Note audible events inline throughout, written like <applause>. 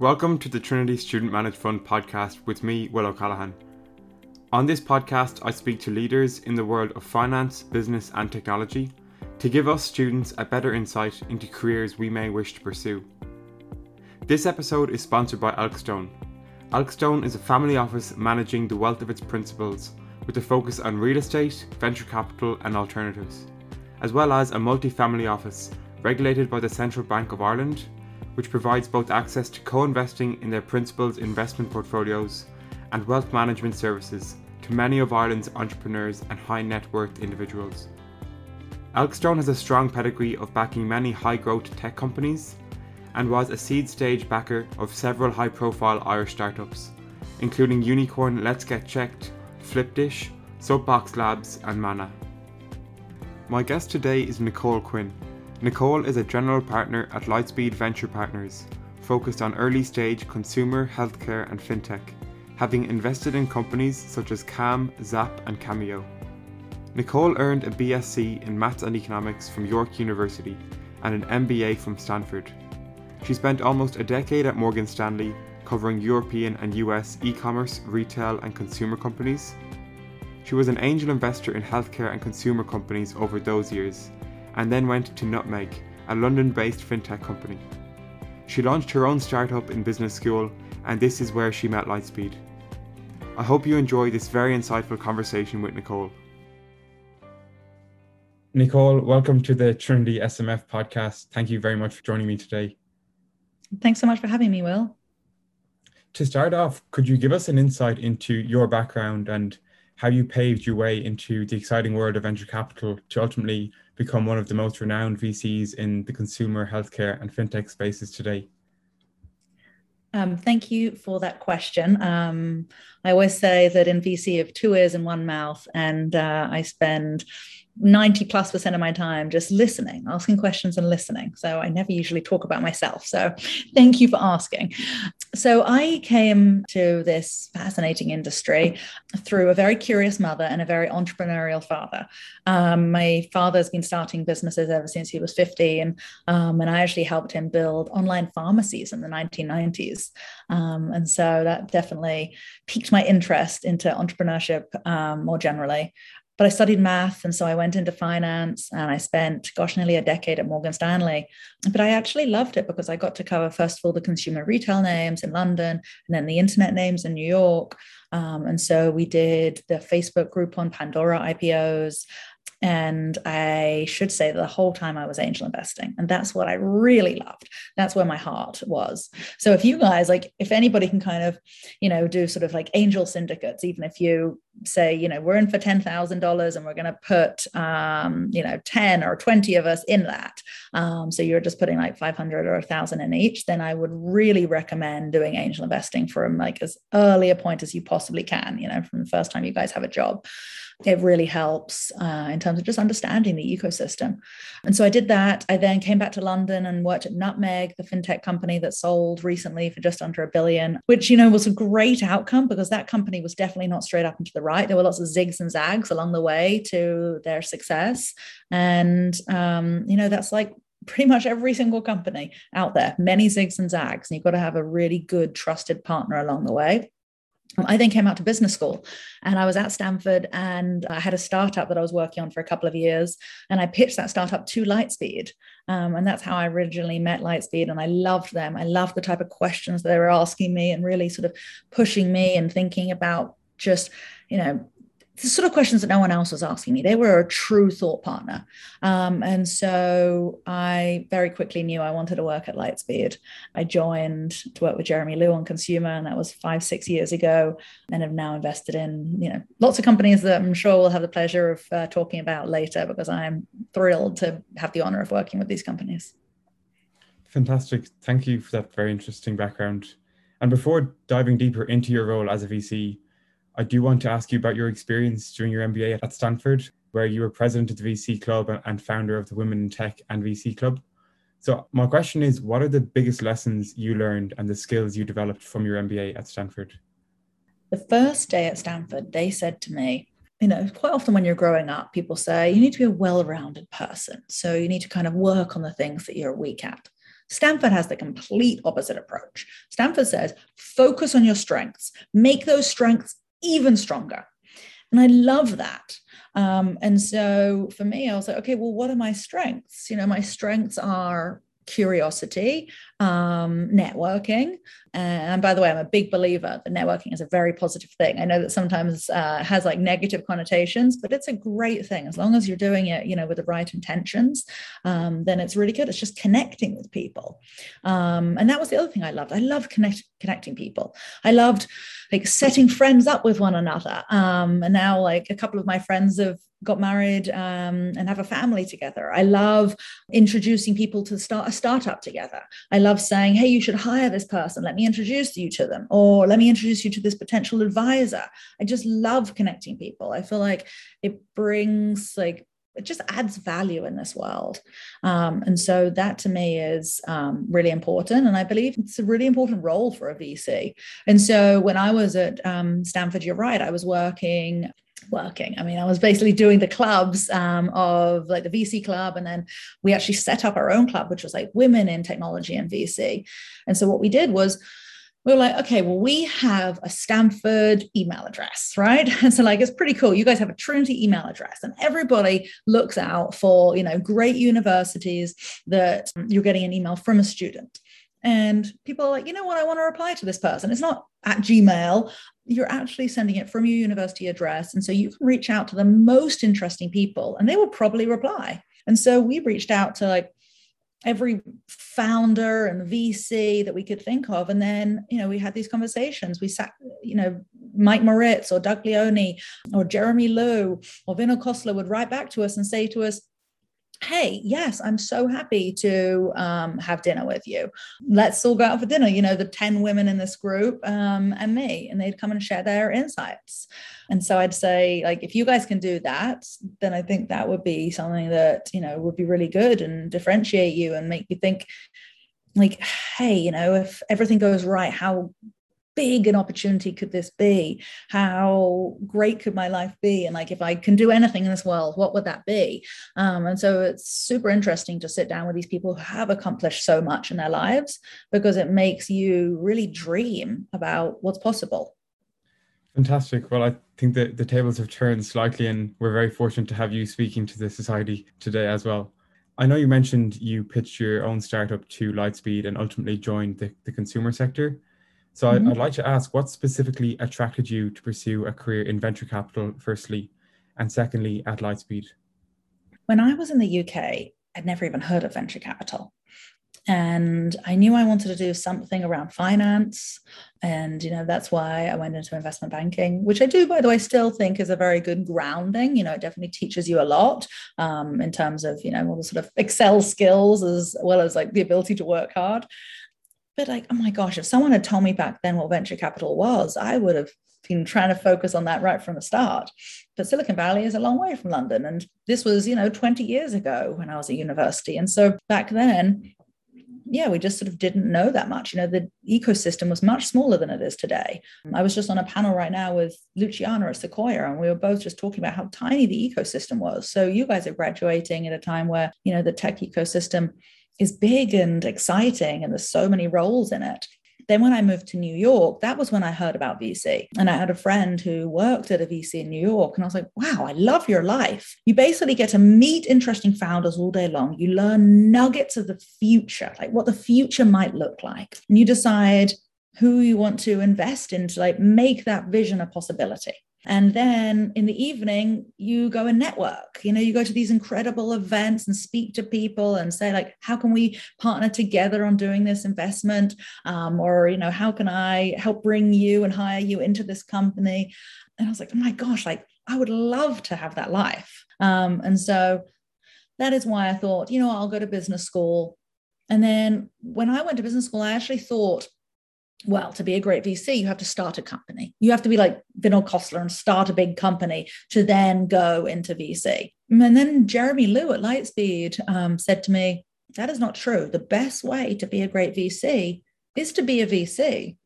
Welcome to the Trinity Student Managed Fund podcast with me, Will O'Callaghan. On this podcast, I speak to leaders in the world of finance, business, and technology to give us students a better insight into careers we may wish to pursue. This episode is sponsored by Elkstone. Elkstone is a family office managing the wealth of its principals with a focus on real estate, venture capital, and alternatives, as well as a multi-family office regulated by the Central Bank of Ireland, which provides both access to co investing in their principals' investment portfolios and wealth management services to many of Ireland's entrepreneurs and high net worth individuals. Elkstone has a strong pedigree of backing many high growth tech companies and was a seed stage backer of several high profile Irish startups, including unicorn LetsGetChecked, Flipdish, Soapbox Labs, and Manna. My guest today is Nicole Quinn. Nicole is a general partner at Lightspeed Venture Partners, focused on early stage consumer, healthcare, and fintech, having invested in companies such as Calm, Zap, and Cameo. Nicole earned a BSc in Maths and Economics from York University and an MBA from Stanford. She spent almost a decade at Morgan Stanley covering European and US e commerce, retail, and consumer companies. She was an angel investor in healthcare and consumer companies over those years, and then went to Nutmeg, a London based fintech company. She launched her own startup in business school, and this is where she met Lightspeed. I hope you enjoy this very insightful conversation with Nicole. Nicole, welcome to the Trinity SMF podcast. Thank you very much for joining me today. Thanks so much for having me, Will to start off, could you give us an insight into your background and how you paved your way into the exciting world of venture capital to ultimately become one of the most renowned VCs in the consumer, healthcare, and fintech spaces today? Um, thank you for that question. Um, I always say that in VC, you have two ears and one mouth, and uh, I spend 90 plus percent of my time just listening, asking questions and listening. So I never usually talk about myself. So thank you for asking. So I came to this fascinating industry through a very curious mother and a very entrepreneurial father. Um, my father has been starting businesses ever since he was 15, um, and I actually helped him build online pharmacies in the 1990s. Um, and so that definitely piqued my interest into entrepreneurship um, more generally but I studied math. And so I went into finance and I spent, gosh, nearly a decade at Morgan Stanley. But I actually loved it because I got to cover, first of all, the consumer retail names in London and then the internet names in New York. Um, and so we did the Facebook Groupon Pandora IPOs. And I should say that the whole time I was angel investing. And that's what I really loved. That's where my heart was. So if you guys, like, if anybody can kind of, you know, do sort of like angel syndicates, even if you say, you know, we're in for $10,000 and we're going to put, um, you know, 10 or 20 of us in that. Um, so you're just putting like 500 or 1,000 in each, then I would really recommend doing angel investing from like as early a point as you possibly can, you know, from the first time you guys have a job it really helps uh, in terms of just understanding the ecosystem. And so I did that. I then came back to London and worked at Nutmeg, the fintech company that sold recently for just under a billion, which, you know, was a great outcome because that company was definitely not straight up and to the right. There were lots of zigs and zags along the way to their success. And, um, you know, that's like pretty much every single company out there, many zigs and zags. And you've got to have a really good, trusted partner along the way. I then came out to business school and I was at Stanford and I had a startup that I was working on for a couple of years. And I pitched that startup to Lightspeed. Um, and that's how I originally met Lightspeed. And I loved them. I loved the type of questions they were asking me and really sort of pushing me and thinking about just, you know, the sort of questions that no one else was asking me. They were a true thought partner. Um, and so I very quickly knew I wanted to work at Lightspeed. I joined to work with Jeremy Liew on consumer, and that was five, six years ago, and have now invested in, you know, lots of companies that I'm sure we'll have the pleasure of uh, talking about later because I'm thrilled to have the honor of working with these companies. Fantastic. Thank you for that very interesting background. And before diving deeper into your role as a VC, I do want to ask you about your experience during your MBA at Stanford, where you were president of the VC Club and founder of the Women in Tech and VC Club. So, my question is what are the biggest lessons you learned and the skills you developed from your MBA at Stanford? The first day at Stanford, they said to me, you know, quite often when you're growing up, people say you need to be a well rounded person. So, you need to kind of work on the things that you're weak at. Stanford has the complete opposite approach. Stanford says, focus on your strengths, make those strengths even stronger. And I love that. Um, and so for me, I was like, okay, well, what are my strengths? You know, my strengths are curiosity, um, networking. And by the way, I'm a big believer that networking is a very positive thing. I know that sometimes uh, has like negative connotations, but it's a great thing as long as you're doing it, you know, with the right intentions. Um, then it's really good. It's just connecting with people, um, and that was the other thing I loved. I loved connect, connecting people. I loved like setting friends up with one another. Um, and now, like a couple of my friends have got married um, and have a family together. I love introducing people to start a startup together. I love saying, hey, you should hire this person. Let me introduce you to them, or let me introduce you to this potential advisor. I just love connecting people. I feel like it brings like it just adds value in this world. Um, and so that to me is um, really important. And I believe it's a really important role for a VC. And so when I was at um, Stanford, you're right, I was working working. I mean, I was basically doing the clubs um, of like the VC club, and then we actually set up our own club, which was like women in technology and VC. And so what we did was we were like, okay, well, we have a Stanford email address, right? <laughs> And so like it's pretty cool. You guys have a Trinity email address, and everybody looks out for you know great universities that you're getting an email from a student. And people are like, you know what, I want to reply to this person. It's not at Gmail. You're actually sending it from your university address. And so you can reach out to the most interesting people and they will probably reply. And so we reached out to like every founder and VC that we could think of. And then, you know, we had these conversations. We sat, you know, Mike Moritz or Doug Leone or Jeremy Liew or Vinod Khosla would write back to us and say to us, hey yes i'm so happy to um, have dinner with you. Let's all go out for dinner you know the 10 women in this group um, and me and they'd come and share their insights. And so i'd say like if you guys can do that then i think that would be something that you know would be really good and differentiate you and make you think like hey you know if everything goes right how big an opportunity could this be? How great could my life be? And like, if I can do anything in this world, what would that be? Um, and so it's super interesting to sit down with these people who have accomplished so much in their lives because it makes you really dream about what's possible. Fantastic. Well, I think that the tables have turned slightly, and we're very fortunate to have you speaking to the society today as well. I know you mentioned you pitched your own startup to Lightspeed and ultimately joined the, the consumer sector. So mm-hmm. I'd, I'd like to ask what specifically attracted you to pursue a career in venture capital, firstly, and secondly, at Lightspeed? When I was in the UK, I'd never even heard of venture capital. And I knew I wanted to do something around finance. And, you know, that's why I went into investment banking, which I do, by the way, still think is a very good grounding. You know, it definitely teaches you a lot um, in terms of, you know, all the sort of Excel skills as well as like the ability to work hard but like, oh my gosh, if someone had told me back then what venture capital was, I would have been trying to focus on that right from the start. But Silicon Valley is a long way from London. And this was, you know, 20 years ago when I was at university. And so back then, yeah, we just sort of didn't know that much. You know, the ecosystem was much smaller than it is today. I was just on a panel right now with Luciana at Sequoia, and we were both just talking about how tiny the ecosystem was. So you guys are graduating at a time where, you know, the tech ecosystem is big and exciting and there's so many roles in it. Then when I moved to New York, that was when I heard about VC. And I had a friend who worked at a VC in New York. And I was like, wow, I love your life. You basically get to meet interesting founders all day long. You learn nuggets of the future, like what the future might look like. And you decide who you want to invest in to like make that vision a possibility. And then in the evening, you go and network. You know, you go to these incredible events and speak to people and say, like, how can we partner together on doing this investment? Um, or, you know, how can I help bring you and hire you into this company? And I was like, oh my gosh, like, I would love to have that life. Um, and so that is why I thought, you know, I'll go to business school. And then when I went to business school, I actually thought, well, to be a great VC, you have to start a company. You have to be like Vinod Khosla and start a big company to then go into VC. And then Jeremy Liew at Lightspeed um, said to me, that is not true. The best way to be a great VC is to be a VC,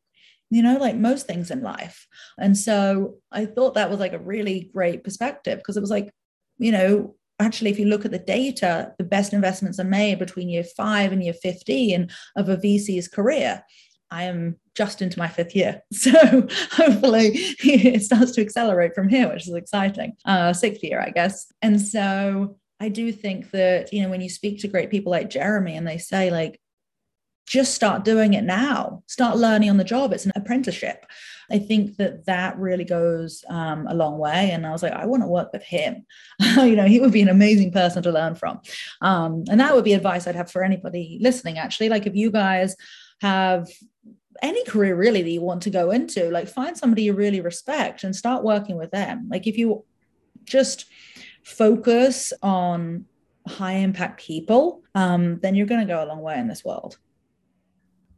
you know, like most things in life. And so I thought that was like a really great perspective because it was like, you know, actually, if you look at the data, the best investments are made between year five and year 15 of a VC's career. I am just into my fifth year. <laughs> So hopefully it starts to accelerate from here, which is exciting. Uh, sixth year, I guess. And so I do think that, you know, when you speak to great people like Jeremy and they say, like, just start doing it now, start learning on the job. It's an apprenticeship. I think that that really goes um, a long way. And I was like, I want to work with him. <laughs> you know, he would be an amazing person to learn from. Um, and that would be advice I'd have for anybody listening, actually. Like, if you guys have any career really that you want to go into, like, find somebody you really respect and start working with them. Like, if you just focus on high impact people, um, then you're going to go a long way in this world.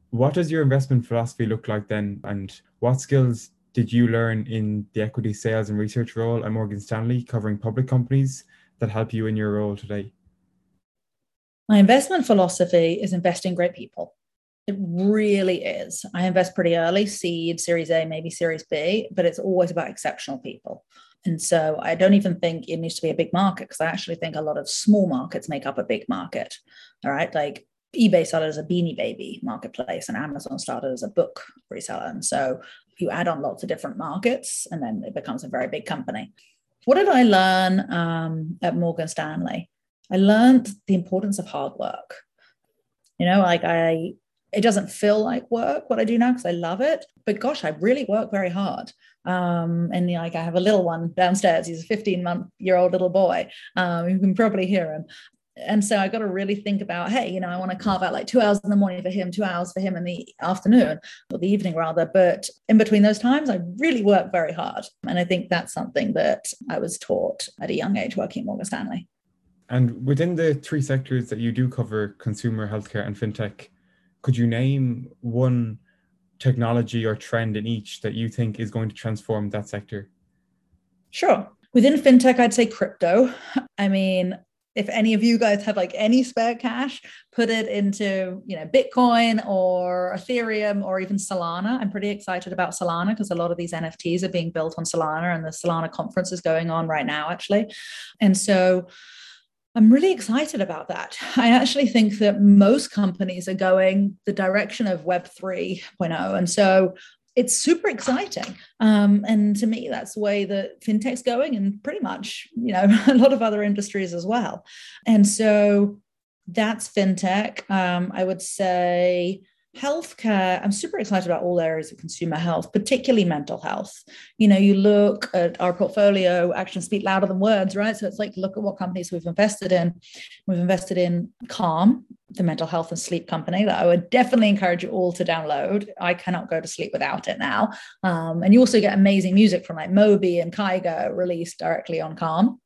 What does your investment philosophy look like then? And what skills did you learn in the equity sales and research role at Morgan Stanley covering public companies that help you in your role today? My investment philosophy is invest in great people. It really is. I invest pretty early, seed, series A, maybe series B, but it's always about exceptional people. And so I don't even think it needs to be a big market because I actually think a lot of small markets make up a big market. All right. Like eBay started as a beanie baby marketplace and Amazon started as a book reseller. And so you add on lots of different markets and then it becomes a very big company. What did I learn um, at Morgan Stanley? I learned the importance of hard work. You know, like I, it doesn't feel like work what I do now because I love it, but gosh, I really work very hard. Um, and like I have a little one downstairs. He's a 15 month year old little boy. Um, you can probably hear him and so I got to really think about, hey, you know, I want to carve out like two hours in the morning for him, two hours for him in the afternoon or the evening rather. But in between those times, I really work very hard. And I think that's something that I was taught at a young age working at Morgan Stanley. And within the three sectors that you do cover, consumer, healthcare, and fintech, could you name one technology or trend in each that you think is going to transform that sector? Sure. Within fintech, I'd say crypto. I mean, if any of you guys have like any spare cash, put it into, you know, Bitcoin or Ethereum or even Solana. I'm pretty excited about Solana because a lot of these NFTs are being built on Solana and the Solana conference is going on right now, actually. And so I'm really excited about that. I actually think that most companies are going the direction of Web 3.0. And so it's super exciting. Um, and to me, that's the way that fintech's going and pretty much, you know, <laughs> a lot of other industries as well. And so that's fintech. Um, I would say healthcare i'm super excited about all areas of consumer health particularly mental health. You know you look at our portfolio actions speak louder than words right? So it's like look at what companies we've invested in. We've invested in calm the mental health and sleep company that i would definitely encourage you all to download. I cannot go to sleep without it now. Um, and you also get amazing music from like moby and kygo released directly on calm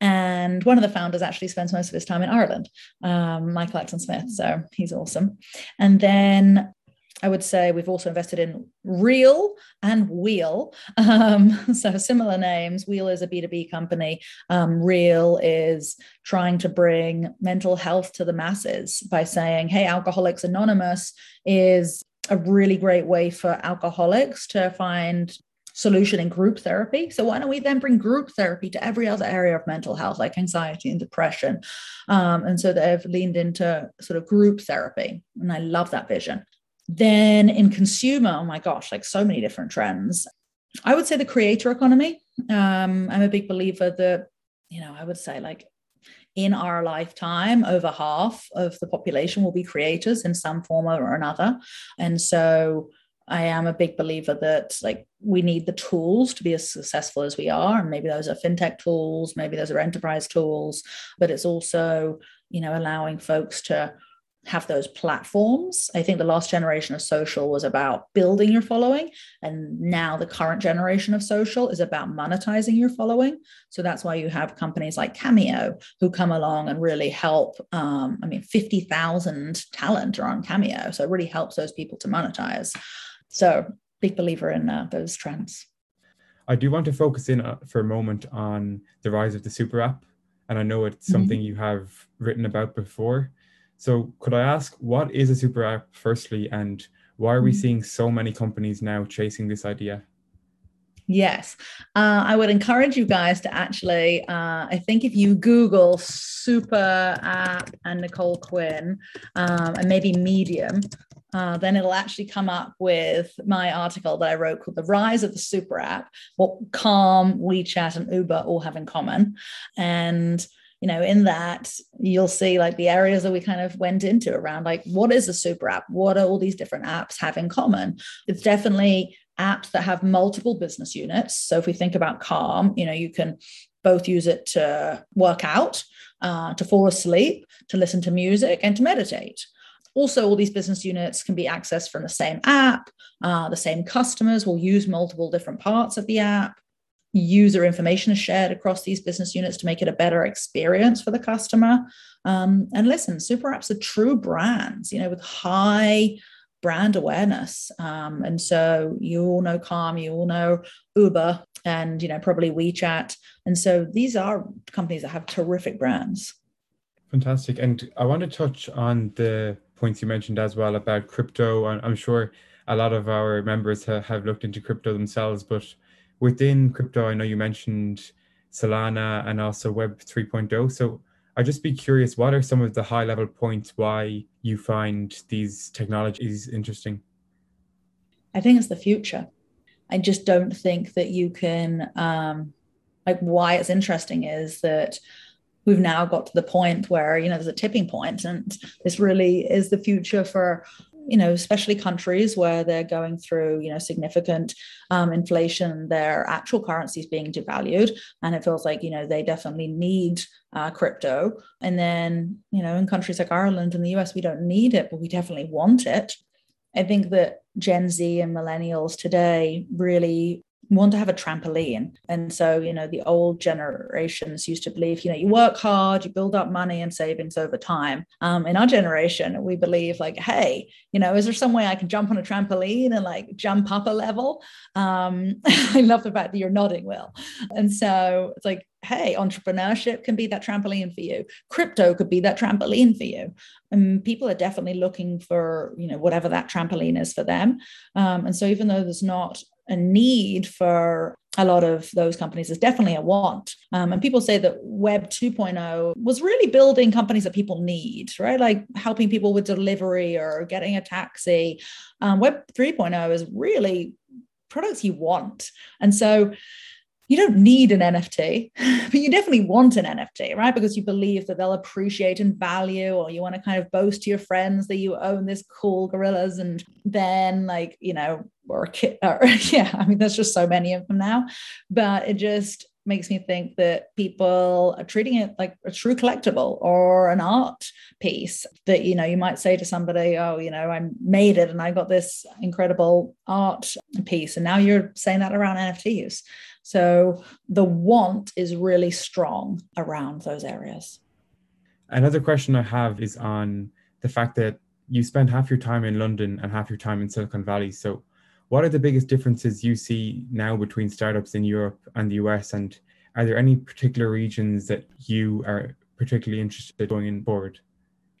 and one of the founders actually spends most of his time in Ireland, um, Michael Acton Smith. So he's awesome. And then I would say we've also invested in Real and Wheel. Um, <laughs> so similar names. Wheel is a B2B company. Um, Real is trying to bring mental health to the masses by saying, hey, Alcoholics Anonymous is a really great way for alcoholics to find solution in group therapy. So why don't we then bring group therapy to every other area of mental health, like anxiety and depression? Um, and so they've leaned into sort of group therapy. And I love that vision. Then in consumer, oh my gosh, like so many different trends. I would say the creator economy. Um, I'm a big believer that, you know, I would say like in our lifetime, over half of the population will be creators in some form or another. And so I am a big believer that like we need the tools to be as successful as we are. And maybe those are fintech tools, maybe those are enterprise tools, but it's also, you know, allowing folks to have those platforms. I think the last generation of social was about building your following. And now the current generation of social is about monetizing your following. So that's why you have companies like Cameo who come along and really help. Um, I mean, 50,000 talent are on Cameo. So it really helps those people to monetize. So, big believer in uh, those trends. I do want to focus in uh, for a moment on the rise of the super app. And I know it's mm-hmm. something mm-hmm. you have written about before. So, could I ask, what is a super app, firstly, and why are we mm-hmm. seeing so many companies now chasing this idea? Yes, uh, I would encourage you guys to actually. Uh, I think if you Google Super App and Nicole Quinn, um, and maybe Medium, uh, then it'll actually come up with my article that I wrote called The Rise of the Super App, what Calm, WeChat, and Uber all have in common. And you know, in that you'll see like the areas that we kind of went into around like what is a super app? What are all these different apps have in common? It's definitely apps that have multiple business units. So if we think about Calm, you know, you can both use it to work out, uh, to fall asleep, to listen to music, and to meditate. Also, all these business units can be accessed from the same app. Uh, the same customers will use multiple different parts of the app. User information is shared across these business units to make it a better experience for the customer. Um, and listen, super apps are true brands, you know, with high brand awareness. Um, and so you all know Calm, you all know Uber, and you know probably WeChat. And so these are companies that have terrific brands. Fantastic. And I want to touch on the points you mentioned as well about crypto. I'm sure a lot of our members have looked into crypto themselves, but within crypto, I know you mentioned Solana and also Web 3.0. So I'd just be curious, what are some of the high level points why you find these technologies interesting? I think it's the future. I just don't think that you can, um, like, why it's interesting is that we've now got to the point where, you know, there's a tipping point, and this really is the future for you know, especially countries where they're going through, you know, significant um, inflation, their actual currencies being devalued, and it feels like, you know, they definitely need uh, crypto. And then, you know, in countries like Ireland and the US, we don't need it, but we definitely want it. I think that Gen Z and millennials today really want to have a trampoline. And so, you know, the old generations used to believe, you know, you work hard, you build up money and savings over time. Um, in our generation, we believe like, hey, you know, is there some way I can jump on a trampoline and like jump up a level? Um, <laughs> I love the fact that you're nodding, Will. And so it's like, hey, entrepreneurship can be that trampoline for you. Crypto could be that trampoline for you. And people are definitely looking for, you know, whatever that trampoline is for them. Um, and so even though there's not a need for a lot of those companies is definitely a want. Um, and people say that Web 2.0 was really building companies that people need, right? Like helping people with delivery or getting a taxi. Um, Web 3.0 is really products you want. And so you don't need an NFT, <laughs> but you definitely want an NFT, right? Because you believe that they'll appreciate and value, or you want to kind of boast to your friends that you own this cool gorillas. And then, like, you know, or a kid, or <laughs> yeah, I mean, there's just so many of them now. But it just makes me think that people are treating it like a true collectible or an art piece that you know you might say to somebody oh you know i made it and i got this incredible art piece and now you're saying that around nfts so the want is really strong around those areas. Another question I have is on the fact that you spend half your time in London and half your time in Silicon Valley. So, what are the biggest differences you see now between startups in Europe and the US? And are there any particular regions that you are particularly interested in going in forward?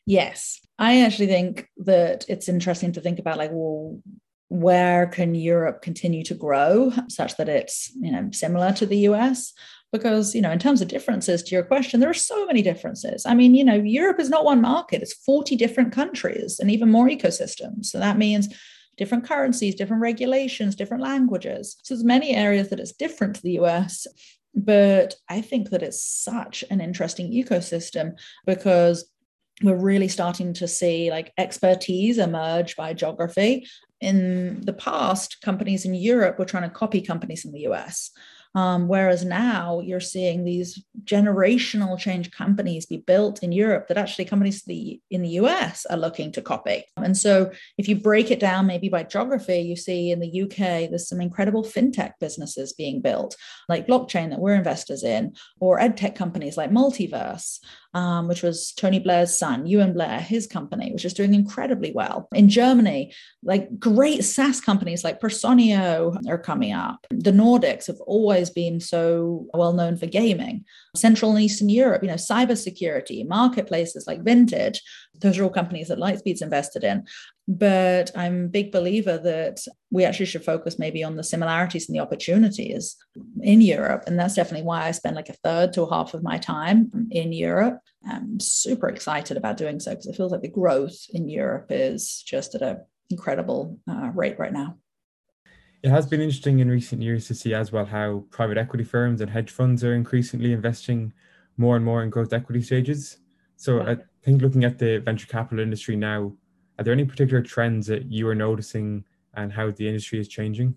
Yes, I actually think that it's interesting to think about like, well, where can Europe continue to grow such that it's you know similar to the US? Because you know, in terms of differences to your question, there are so many differences. I mean, you know, Europe is not one market; it's forty different countries and even more ecosystems. So that means different currencies, different regulations, different languages. So there's many areas that it's different to the US. But I think that it's such an interesting ecosystem because we're really starting to see like expertise emerge by geography in the past, companies in Europe were trying to copy companies in the US. Um, whereas now you're seeing these generational change companies be built in Europe that actually companies the, in the US are looking to copy. And so if you break it down maybe by geography, you see in the UK, there's some incredible fintech businesses being built, like blockchain that we're investors in, or edtech companies like Multiverse um, which was Tony Blair's son, Euan Blair, his company, which is doing incredibly well. In Germany, like great SaaS companies like Personio are coming up. The Nordics have always been so well known for gaming. Central and Eastern Europe, you know, cybersecurity, marketplaces like Vinted, those are all companies that Lightspeed's invested in. But I'm a big believer that we actually should focus maybe on the similarities and the opportunities in Europe. And that's definitely why I spend like a third to a half of my time in Europe. I'm super excited about doing so because it feels like the growth in Europe is just at an incredible uh, rate right now. It has been interesting in recent years to see as well how private equity firms and hedge funds are increasingly investing more and more in growth equity stages. So I think looking at the venture capital industry now, are there any particular trends that you are noticing and how the industry is changing?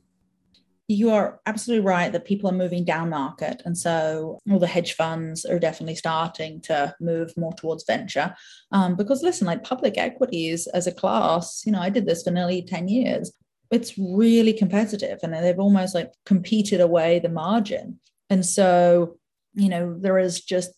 You are absolutely right that people are moving down market. And so all the hedge funds are definitely starting to move more towards venture. Um, because listen, like public equities as a class, you know, I did this for nearly 10 years. It's really competitive and they've almost like competed away the margin. And so, you know, there is just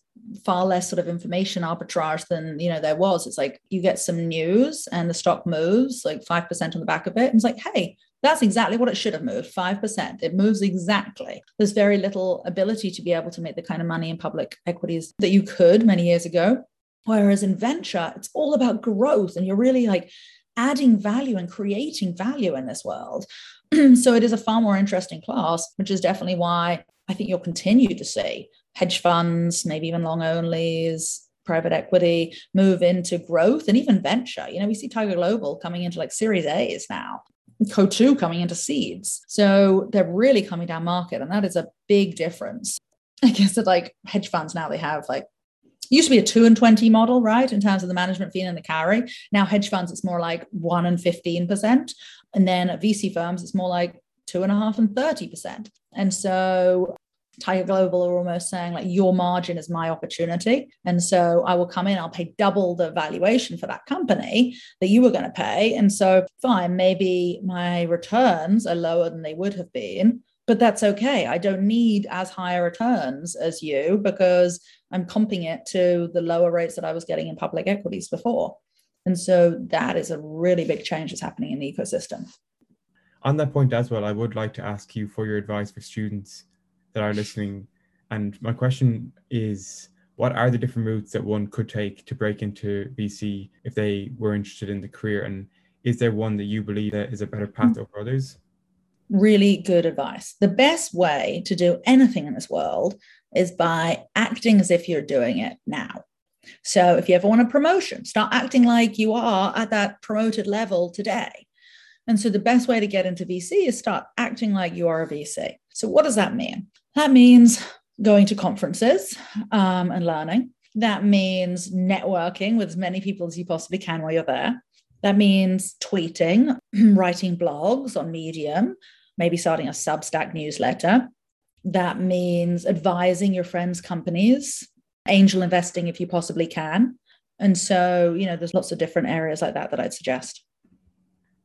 far less sort of information arbitrage than you know there was. It's like you get some news and the stock moves like 5% on the back of it. And it's like hey that's exactly what it should have moved 5% it moves exactly. There's very little ability to be able to make the kind of money in public equities that you could many years ago. Whereas in venture it's all about growth and you're really like adding value and creating value in this world <clears throat> so it is a far more interesting class which is definitely why i think you'll continue to see hedge funds, maybe even long onlys, private equity move into growth and even venture. You know, we see Tiger Global coming into like Series A's now. Coatue coming into seeds. So they're really coming down market. And that is a big difference. <laughs> I guess that like hedge funds now they have like used to be a two and 20 model, right? In terms of the management fee and the carry. Now hedge funds, it's more like one and 15%. And then at VC firms, it's more like two and a half and 30%. And so Tiger Global are almost saying like your margin is my opportunity. And so I will come in, I'll pay double the valuation for that company that you were going to pay. And so fine, maybe my returns are lower than they would have been, but that's okay. I don't need as high returns as you because I'm comping it to the lower rates that I was getting in public equities before. And so that is a really big change that's happening in the ecosystem. On that point as well, I would like to ask you for your advice for students that are listening. And my question is what are the different routes that one could take to break into VC if they were interested in the career? And is there one that you believe that is a better path mm. over others? Really good advice. The best way to do anything in this world is by acting as if you're doing it now. So if you ever want a promotion, start acting like you are at that promoted level today. And so the best way to get into VC is start acting like you are a VC. So what does that mean? That means going to conferences um, and learning. That means networking with as many people as you possibly can while you're there. That means tweeting, <clears throat> writing blogs on Medium, maybe starting a Substack newsletter. That means advising your friends' companies, angel investing if you possibly can. And so, you know, there's lots of different areas like that that I'd suggest.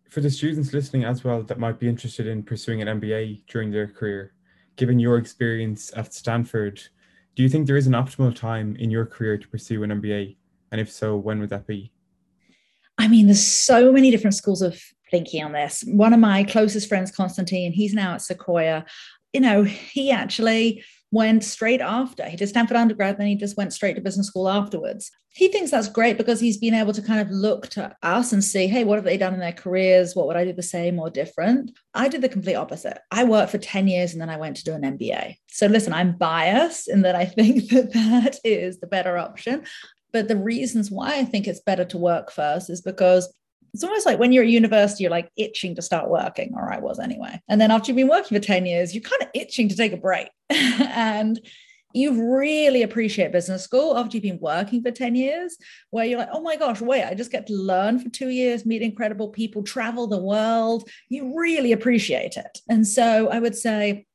For the students listening as well that might be interested in pursuing an MBA during their career, given your experience at Stanford, do you think there is an optimal time in your career to pursue an MBA? And if so, when would that be? I mean, there's so many different schools of thinking on this. One of my closest friends, Konstantine, he's now at Sequoia. You know, he actually went straight after. He did Stanford undergrad, then he just went straight to business school afterwards. He thinks that's great because he's been able to kind of look to us and see, hey, what have they done in their careers? What would I do the same or different? I did the complete opposite. I worked for 10 years and then I went to do an MBA. So listen, I'm biased in that I <laughs> think that that is the better option. But the reasons why I think it's better to work first is because it's almost like when you're at university, you're like itching to start working, or I was anyway. And then after you've been working for 10 years, you're kind of itching to take a break. <laughs> and you really appreciate business school after you've been working for 10 years, where you're like, oh my gosh, wait, I just get to learn for two years, meet incredible people, travel the world. You really appreciate it. And so I would say,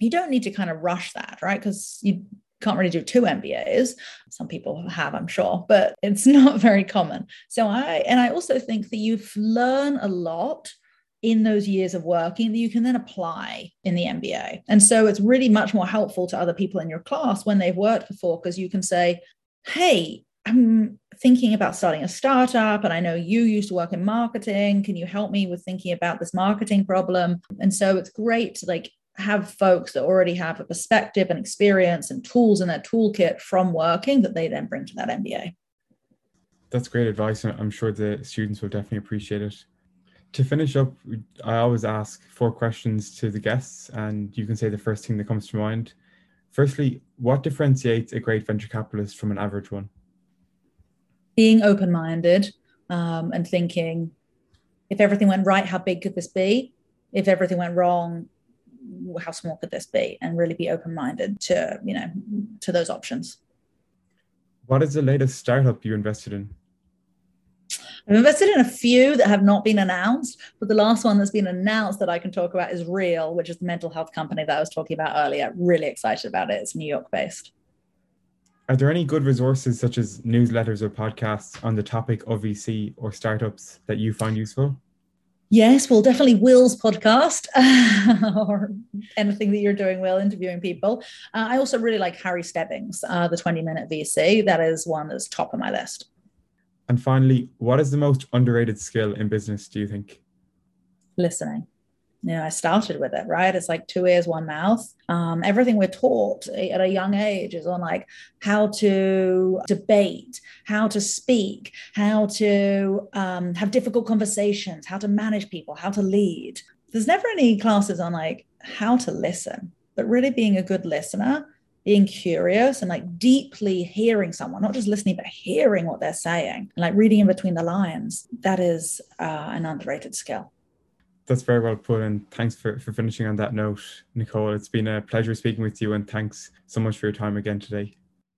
you don't need to kind of rush that, right? Because you can't really do two MBAs. Some people have, I'm sure, but it's <laughs> not very common. So I, and I also think that you learn a lot in those years of working that you can then apply in the MBA. And so it's really much more helpful to other people in your class when they've worked before, because you can say, hey, I'm thinking about starting a startup and I know you used to work in marketing. Can you help me with thinking about this marketing problem? And so it's great to like have folks that already have a perspective and experience and tools in their toolkit from working that they then bring to that MBA. That's great advice, and I'm sure the students will definitely appreciate it. To finish up, I always ask four questions to the guests, and you can say the first thing that comes to mind. Firstly, what differentiates a great venture capitalist from an average one? Being open minded um, and thinking if everything went right, how big could this be? If everything went wrong, how small could this be? And really be open minded to, you know, to those options. What is the latest startup you invested in? I've invested in a few that have not been announced, but the last one that's been announced that I can talk about is Real, which is the mental health company that I was talking about earlier. Really excited about it. It's New York based. Are there any good resources such as newsletters or podcasts on the topic of VC or startups that you find useful? Yes, well, definitely Will's podcast <laughs> or anything that you're doing, Will, interviewing people. Uh, I also really like Harry Stebbings, uh, the 20 minute VC. That is one that's top of my list. And finally, what is the most underrated skill in business, do you think? Listening. You know, I started with it, right? It's like two ears, one mouth. Um, everything we're taught at a young age is on like how to debate, how to speak, how to um, have difficult conversations, how to manage people, how to lead. There's never any classes on like how to listen, but really being a good listener being curious and like deeply hearing someone, not just listening, but hearing what they're saying and like reading in between the lines. That is uh, an underrated skill. That's very well put. And thanks for, for finishing on that note, Nicole. It's been a pleasure speaking with you. And thanks so much for your time again today.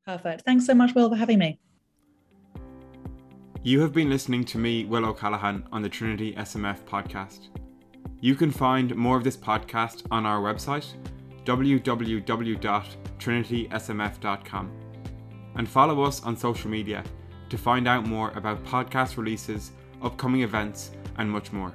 Perfect. Thanks so much, Will, for having me. You have been listening to me, Will O'Callaghan, on the Trinity SMF podcast. You can find more of this podcast on our website, www.trinitysmf.com, and follow us on social media to find out more about podcast releases, upcoming events, and much more.